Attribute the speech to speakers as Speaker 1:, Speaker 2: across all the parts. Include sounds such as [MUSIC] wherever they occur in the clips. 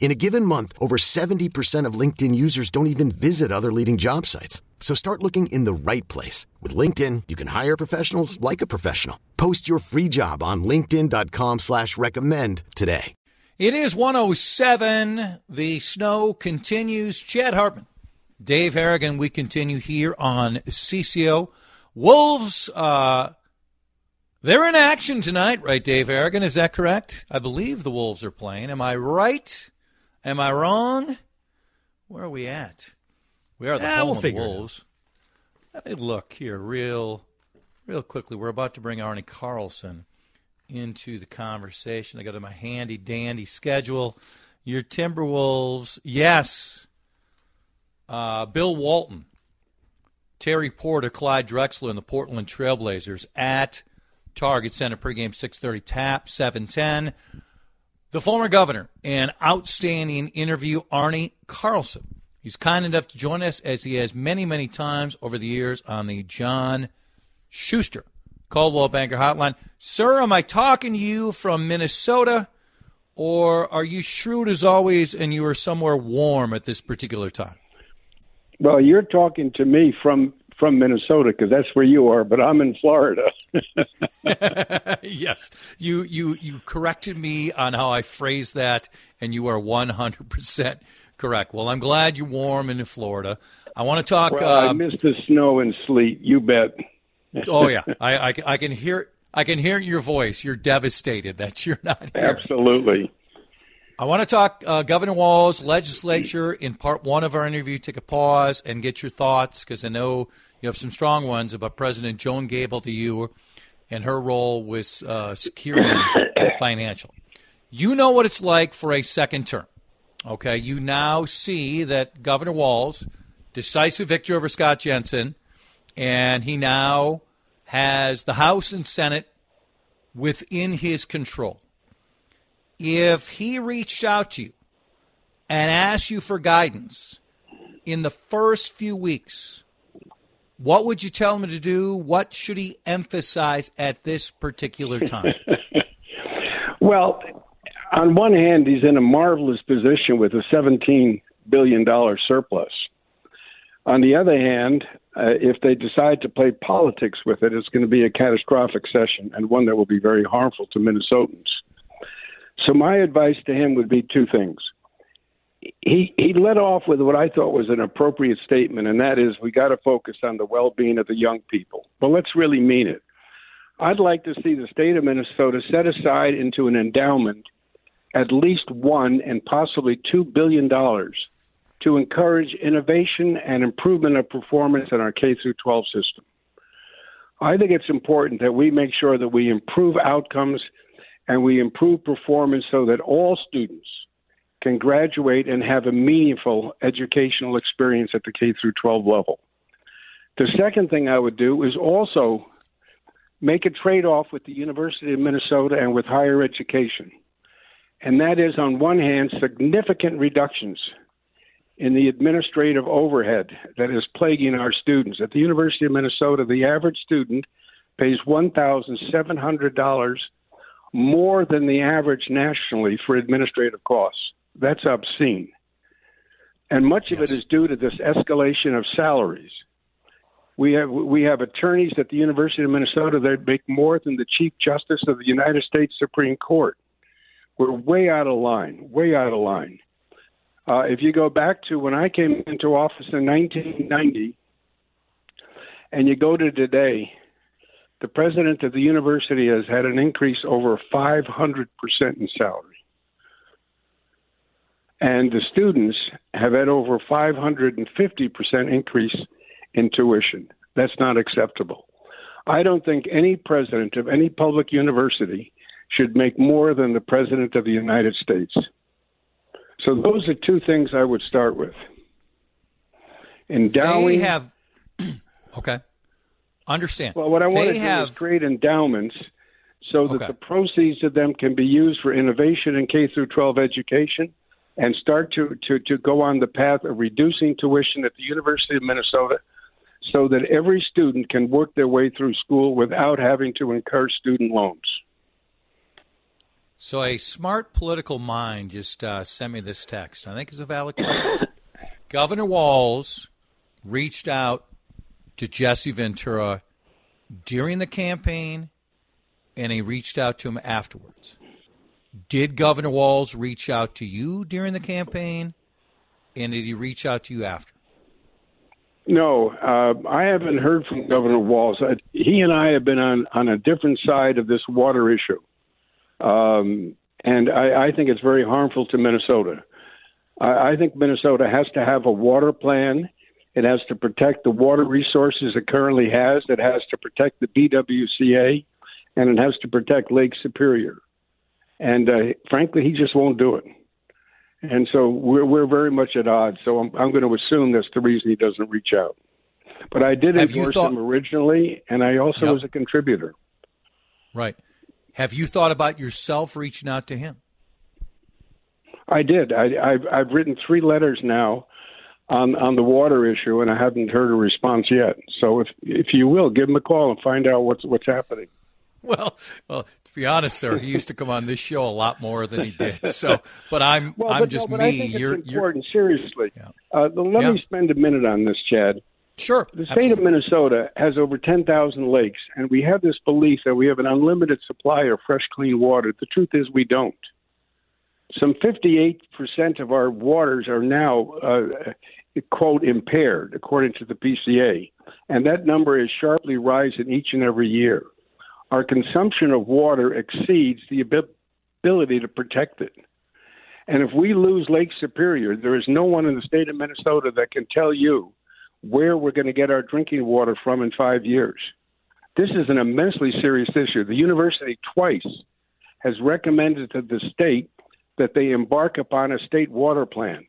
Speaker 1: In a given month, over 70% of LinkedIn users don't even visit other leading job sites. So start looking in the right place. With LinkedIn, you can hire professionals like a professional. Post your free job on linkedin.com slash recommend today.
Speaker 2: It is 107. The snow continues. Chad Hartman, Dave Harrigan, we continue here on CCO. Wolves, uh, they're in action tonight, right, Dave Harrigan? Is that correct? I believe the Wolves are playing. Am I right? Am I wrong? Where are we at? We are the
Speaker 3: Yeah,
Speaker 2: home
Speaker 3: we'll
Speaker 2: Wolves. Let me look here real real quickly. We're about to bring Arne Carlson into the conversation. I got my handy dandy schedule. Your Timberwolves, yes. Uh, Bill Walton, Terry Porter, Clyde Drexler, and the Portland Trailblazers at Target Center pregame 6:30 tap 710 the former governor and outstanding interview, Arne Carlson. He's kind enough to join us as he has many, many times over the years on the John Schuster Coldwell Banker Hotline. Sir, am I talking to you from Minnesota, or are you shrewd as always and you are somewhere warm at this particular time?
Speaker 4: Well, you're talking to me from from Minnesota because that's where you are, but I'm in Florida. [LAUGHS] [LAUGHS]
Speaker 2: yes, you you you corrected me on how I phrased that, and you are 100 percent correct. Well, I'm glad you're warm in Florida. I want to talk.
Speaker 4: well, I
Speaker 2: um,
Speaker 4: miss the snow and sleet. You bet. [LAUGHS]
Speaker 2: oh yeah, I, I I can hear I can hear your voice. You're devastated that you're not here.
Speaker 4: Absolutely.
Speaker 2: I want to talk uh, Governor Walz, legislature in part one of our interview. Take a pause and get your thoughts because I know you have some strong ones about President Joan Gabel to you and her role with uh, securing [COUGHS] financial. You know what it's like for a second term. Okay, you now see that Governor Walz, decisive victory over Scott Jensen, and he now has the House and Senate within his control if he reached out to you and asked you for guidance in the first few weeks, what would you tell him to do? What should he emphasize at this particular time? [LAUGHS]
Speaker 4: Well, on one hand, he's in a marvelous position with a $17 billion surplus. On the other hand, uh, if they decide to play politics with it, it's going to be a catastrophic session and one that will be very harmful to Minnesotans. So my advice to him would be two things. He he led off with what I thought was an appropriate statement, and that is we got to focus on the well-being of the young people. But let's really mean it. I'd like to see the state of Minnesota set aside into an endowment at least one and possibly two billion dollars to encourage innovation and improvement of performance in our K through 12 system. I think it's important that we make sure that we improve outcomes and we improve performance so that all students can graduate and have a meaningful educational experience at the K through 12 level. The second thing I would do is also make a trade off with the University of Minnesota and with higher education. And that is, on one hand, significant reductions in the administrative overhead that is plaguing our students. At the University of Minnesota, the average student pays $1,700 more than the average nationally for administrative costs. That's obscene. And much of it is due to this escalation of salaries. We have we have attorneys at the University of Minnesota that make more than the Chief Justice of the United States Supreme Court. We're way out of line, way out of line. Uh, if you go back to when I came into office in 1990, and you go to today, the president of the university has had an increase over 500% in salary. And the students have had over 550% increase in tuition. That's not acceptable. I don't think any president of any public university should make more than the president of the United States. So those are two things I would start with. Endowing
Speaker 2: they have [CLEARS THROAT] okay. Understand.
Speaker 4: Well, what I want to
Speaker 2: have,
Speaker 4: do is create endowments so that
Speaker 2: Okay.
Speaker 4: the proceeds of them can be used for innovation in K through 12 education and start to, to, to go on the path of reducing tuition at the University of Minnesota so that every student can work their way through school without having to incur student loans.
Speaker 2: So a smart political mind just uh, sent me this text. I think it's a valid question. [LAUGHS] Governor Walz reached out to Jesse Ventura during the campaign, and he reached out to him afterwards. Did Governor Walz reach out to you during the campaign, and did he reach out to you after?
Speaker 4: No, uh, I haven't heard from Governor Walz. Uh, he and I have been on, on a different side of this water issue. Um, and I, I think it's very harmful to Minnesota. I, I think Minnesota has to have a water plan. It has to protect the water resources it currently has. It has to protect the BWCA, and it has to protect Lake Superior. And uh, frankly, he just won't do it. And so we're we're very much at odds. So I'm I'm going to assume that's the reason he doesn't reach out. But I did
Speaker 2: Have
Speaker 4: endorse
Speaker 2: thought-
Speaker 4: him originally, and I also
Speaker 2: Yep.
Speaker 4: was a contributor.
Speaker 2: Right. Have you thought about yourself reaching out to him?
Speaker 4: I did. I, I've I've written three letters now on on the water issue, and I haven't heard a response yet. So if if you will, give him a call and find out what's what's happening.
Speaker 2: Well, well, to be honest, sir, he used to come on this show a lot more than he did. [LAUGHS] So, but I'm
Speaker 4: Well,
Speaker 2: I'm
Speaker 4: but,
Speaker 2: just
Speaker 4: no, but
Speaker 2: me. You're
Speaker 4: it's
Speaker 2: you're
Speaker 4: important. Seriously,
Speaker 2: Yeah.
Speaker 4: uh, let
Speaker 2: Yeah.
Speaker 4: me spend a minute on this, Chad.
Speaker 2: sure.
Speaker 4: The state of. Minnesota has over 10,000 lakes, and we have this belief that we have an unlimited supply of fresh, clean water. The truth is, we don't. Some 58% of our waters are now, uh, quote, impaired, according to the PCA. And that number is sharply rising each and every year. Our consumption of water exceeds the ability to protect it. And if we lose Lake Superior, there is no one in the state of Minnesota that can tell you where we're going to get our drinking water from in five years. This is an immensely serious issue. The university twice has recommended to the state that they embark upon a state water plan.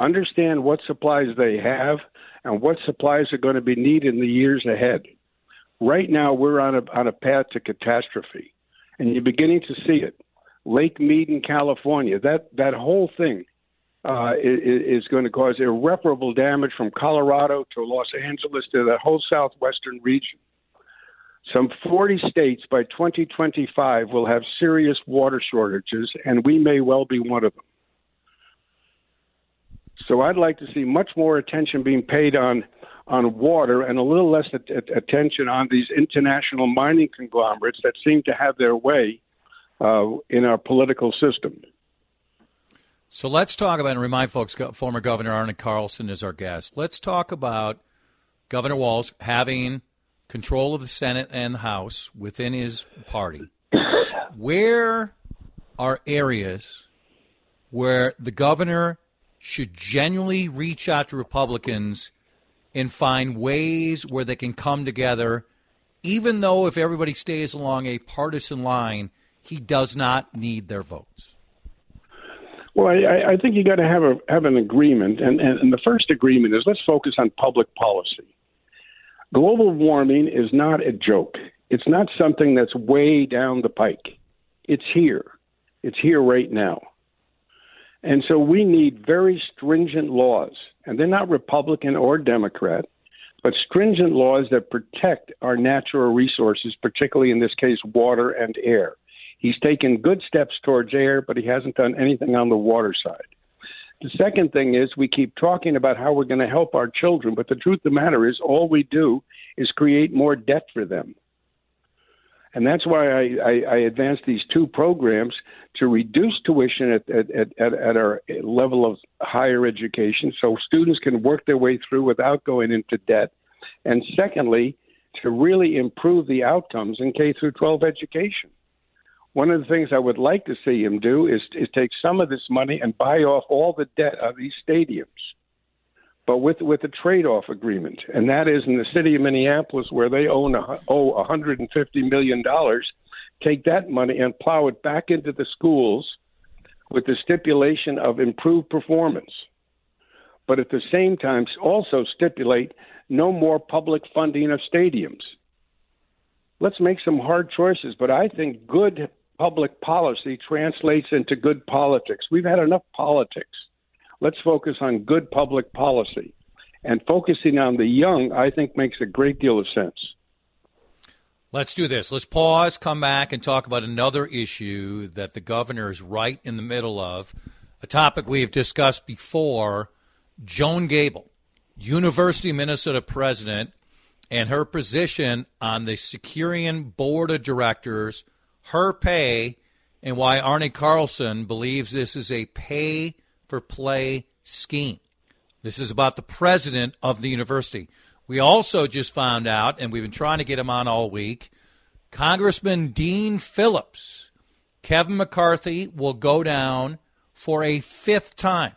Speaker 4: Understand what supplies they have and what supplies are going to be needed in the years ahead. Right now, we're on a, on a path to catastrophe, and you're beginning to see it. Lake Mead in California, that, that whole thing uh, is, is going to cause irreparable damage from Colorado to Los Angeles to the whole southwestern region. Some 40 states by 2025 will have serious water shortages, and we may well be one of them. So I'd like to see much more attention being paid on on water and a little less at, at- attention on these international mining conglomerates that seem to have their way uh, in our political system.
Speaker 2: So let's talk about and remind folks. Former Governor Arne Carlson is our guest. Let's talk about Governor Walz having control of the Senate and the House within his party. Where are areas where the governor should genuinely reach out to Republicans and find ways where they can come together, even though if everybody stays along a partisan line, he does not need their votes.
Speaker 4: Well, I, I think you got to have a have an agreement, and, and, and the first agreement is let's focus on public policy. Global warming is not a joke. It's not something that's way down the pike. It's here. It's here right now. And so we need very stringent laws, and they're not Republican or Democrat, but stringent laws that protect our natural resources, particularly in this case, water and air. He's taken good steps towards air, but he hasn't done anything on the water side. The second thing is we keep talking about how we're going to help our children, but the truth of the matter is all we do is create more debt for them. And that's why I, I, I advanced these two programs to reduce tuition at, at, at, at our level of higher education so students can work their way through without going into debt. And secondly, to really improve the outcomes in K through 12 education. One of the things I would like to see him do is, is take some of this money and buy off all the debt of these stadiums, but with with a trade-off agreement, and that is in the city of Minneapolis where they own a, owe 150 million dollars. Take that money and plow it back into the schools with the stipulation of improved performance, but at the same time also stipulate no more public funding of stadiums. Let's make some hard choices, but I think good public policy translates into good politics. We've had enough politics. Let's focus on good public policy. And focusing on the young, I think, makes a great deal of sense.
Speaker 2: Let's do this. Let's pause, come back, and talk about another issue that the governor is right in the middle of, a topic we have discussed before. Joan Gabel, University of Minnesota president, and her position on the Securian board of directors, her pay, and why Arne Carlson believes this is a pay for play scheme. This is about the president of the university. We also just found out, and we've been trying to get him on all week, Congressman Dean Phillips, Kevin McCarthy will go down for a fifth time.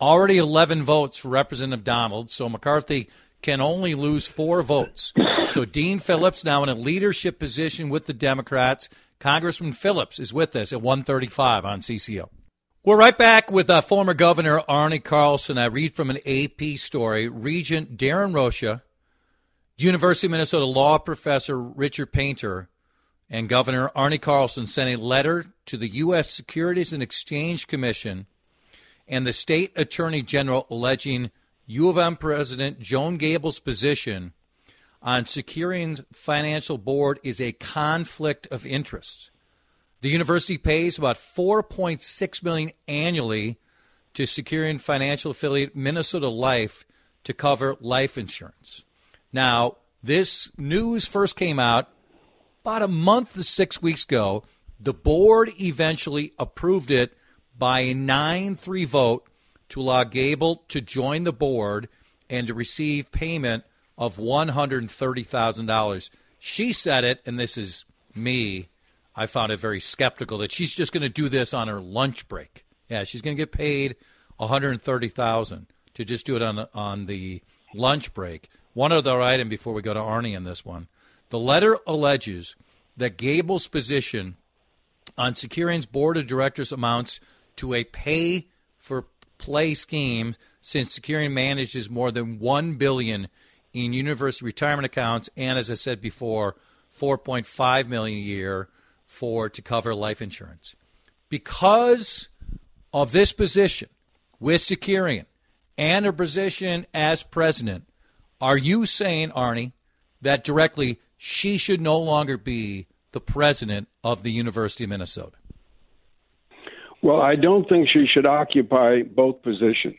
Speaker 2: Already 11 votes for Representative Donald, so McCarthy can only lose four votes. So Dean Phillips now in a leadership position with the Democrats. Congressman Phillips is with us at 135 on CCO. We're right back with uh, former Governor Arne Carlson. I read from an AP story. Regent Darrin Rosha, University of Minnesota law professor Richard Painter, and Governor Arne Carlson sent a letter to the U.S. Securities and Exchange Commission and the state attorney general alleging U of M President Joan Gabel's position on Securian's financial board is a conflict of interest. The university pays about 4.6 million annually to Securian financial affiliate Minnesota Life to cover life insurance. Now, this news first came out about a month to six weeks ago. The board eventually approved it by a 9 3 vote to allow Gabel to join the board and to receive payment of $130,000. She said it, and this is me I found it very skeptical that she's just going to do this on her lunch break. Yeah, she's going to get paid 130,000 to just do it on on the lunch break. One other item before we go to Arne in this one. The letter alleges that Gabel's position on Securian's board of directors amounts to a pay for play scheme since Securian manages more than 1 billion in university retirement accounts and as I said before 4.5 million a year for to cover life insurance. Because of this position with Securian and her position as president, are you saying, Arne, that directly she should no longer be the president of the University of Minnesota?
Speaker 4: Well, I don't think she should occupy both positions.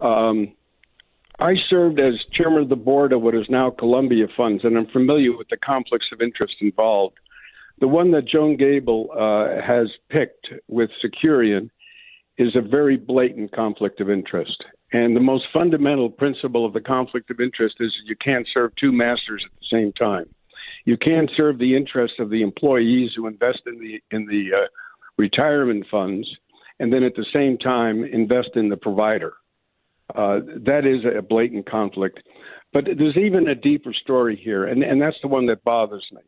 Speaker 4: Um, I served as chairman of the board of what is now Columbia Funds, and I'm familiar with the conflicts of interest involved. The one that Joan Gabel uh, has picked with Securian is a very blatant conflict of interest. And the most fundamental principle of the conflict of interest is you can't serve two masters at the same time. You can't serve the interests of the employees who invest in the in the uh, retirement funds, and then at the same time invest in the provider. Uh, that is a blatant conflict. But there's even a deeper story here, and, and that's the one that bothers me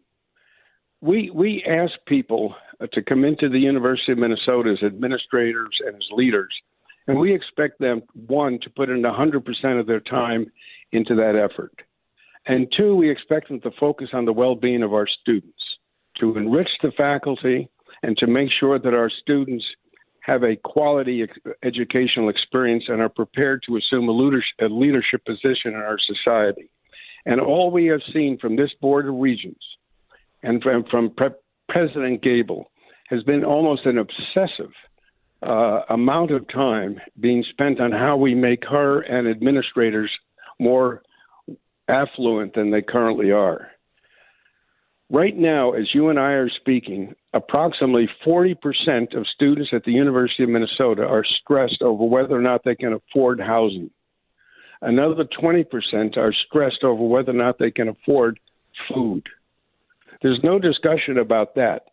Speaker 4: we we ask people uh, to come into the University of Minnesota as administrators and as leaders, and we expect them one to put in 100% of their time into that effort, and two, we expect them to focus on the well-being of our students, to enrich the faculty, and to make sure that our students have a quality educational experience and are prepared to assume a a leadership position in our society. And all we have seen from this board of regents and from, from Pre- President Gabel has been almost an obsessive uh, amount of time being spent on how we make her and administrators more affluent than they currently are. Right now, as you and I are speaking, approximately 40% of students at the University of Minnesota are stressed over whether or not they can afford housing. Another 20% are stressed over whether or not they can afford food. There's no discussion about that.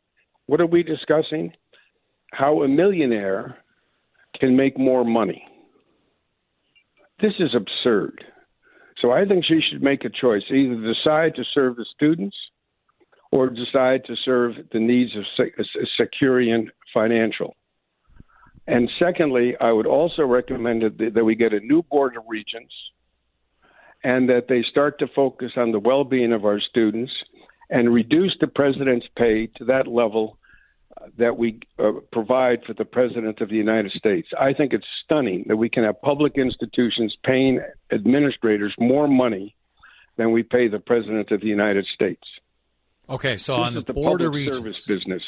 Speaker 4: What are we discussing? How a millionaire can make more money. This is absurd. So I think she should make a choice either decide to serve the students or decide to serve the needs of Securian Financial. And secondly, I would also recommend that, we get a new board of regents and that they start to focus on the well being of our students and reduce the president's pay to that level uh, that we uh, provide for the president of the United States. I think it's stunning that we can have public institutions paying administrators more money than we pay the president of the United States.
Speaker 2: Okay, so
Speaker 4: this
Speaker 2: on the,
Speaker 4: the
Speaker 2: board
Speaker 4: of
Speaker 2: regents,
Speaker 4: service business.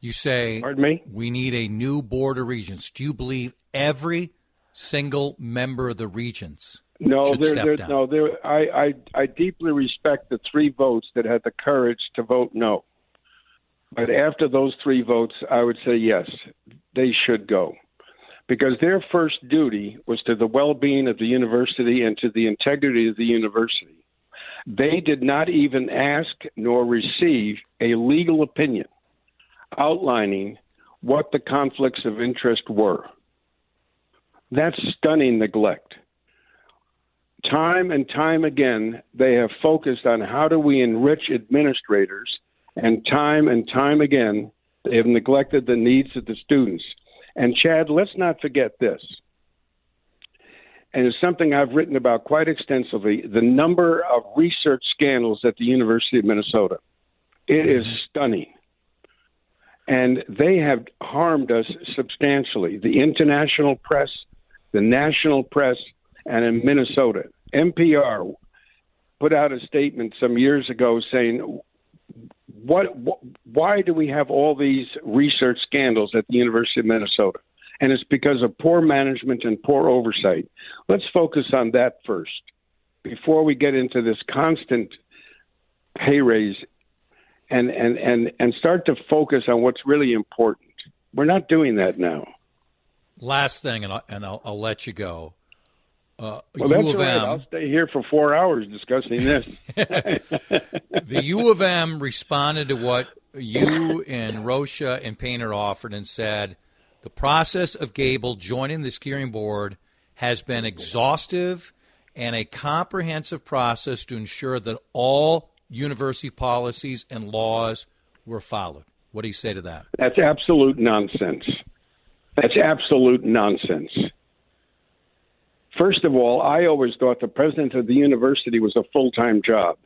Speaker 2: You say,
Speaker 4: Pardon me?
Speaker 2: We need a new board of regents. Do you believe every single member of the regents
Speaker 4: no, there, there,
Speaker 2: down?
Speaker 4: no. There, I, I, I deeply respect the three votes that had the courage to vote no. But after those three votes, I would say yes, they should go. Because their first duty was to the well being of the university and to the integrity of the university. They did not even ask nor receive a legal opinion outlining what the conflicts of interest were. That's stunning neglect. Time and time again, they have focused on how do we enrich administrators, and time and time again, they have neglected the needs of the students. And Chad, let's not forget this. And it's something I've written about quite extensively the number of research scandals at the University of Minnesota. It is mm-hmm. stunning and they have harmed us substantially. The international press, the national press, and in Minnesota, NPR put out a statement some years ago saying, "What? Why do we have all these research scandals at the University of Minnesota?" And it's because of poor management and poor oversight. Let's focus on that first before we get into this constant pay raise and and and and start to focus on what's really important. We're not doing that now.
Speaker 2: Last thing, and I'll, and I'll, I'll let you go. Uh,
Speaker 4: well,
Speaker 2: U
Speaker 4: that's
Speaker 2: of
Speaker 4: right.
Speaker 2: M,
Speaker 4: I'll stay here for four hours discussing this. [LAUGHS] [LAUGHS]
Speaker 2: the U of M responded to what you and Rosha and Painter offered and said the process of Gabel joining the steering board has been exhaustive and a comprehensive process to ensure that all university policies and laws were followed. What do you say to that?
Speaker 4: That's absolute nonsense. That's absolute nonsense. First of all, I always thought the president of the university was a full time job,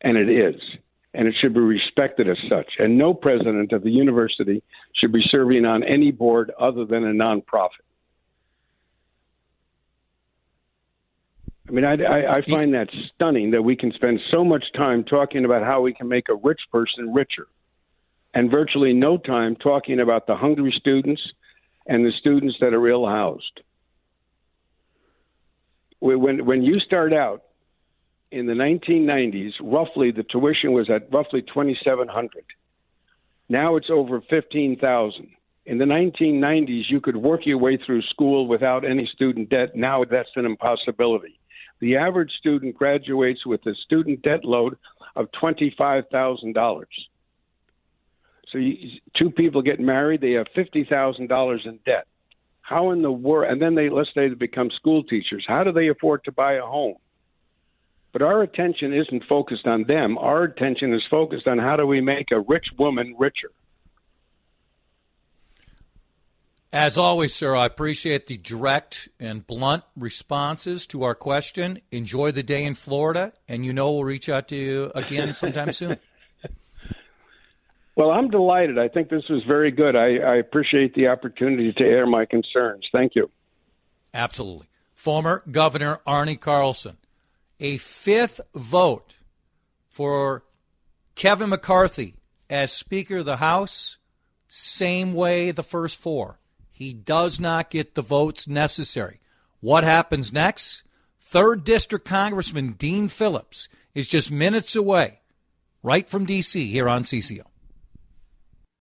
Speaker 4: and it is, and it should be respected as such. And no president of the university should be serving on any board other than a nonprofit. I mean, I, I, I find that stunning that we can spend so much time talking about how we can make a rich person richer, and virtually no time talking about the hungry students and the students that are ill housed. When when you start out in the 1990s, roughly the tuition was at roughly 2,700. Now it's over 15,000. In the 1990s, you could work your way through school without any student debt. Now that's an impossibility. The average student graduates with a student debt load of $25,000. So you, two people get married, they have $50,000 in debt. How in the world, and then they, let's say they become school teachers, how do they afford to buy a home? But our attention isn't focused on them. Our attention is focused on how do we make a rich woman richer.
Speaker 2: As always, sir, I appreciate the direct and blunt responses to our question. Enjoy the day in Florida, and you know we'll reach out to you again sometime [LAUGHS] soon.
Speaker 4: Well, I'm delighted. I think this was very good. I, I appreciate the opportunity to air my concerns. Thank you.
Speaker 2: Absolutely. Former Governor Arne Carlson, a fifth vote for Kevin McCarthy as Speaker of the House, same way the first four. He does not get the votes necessary. What happens next? Third District Congressman Dean Phillips is just minutes away, right from D.C., here on CCO.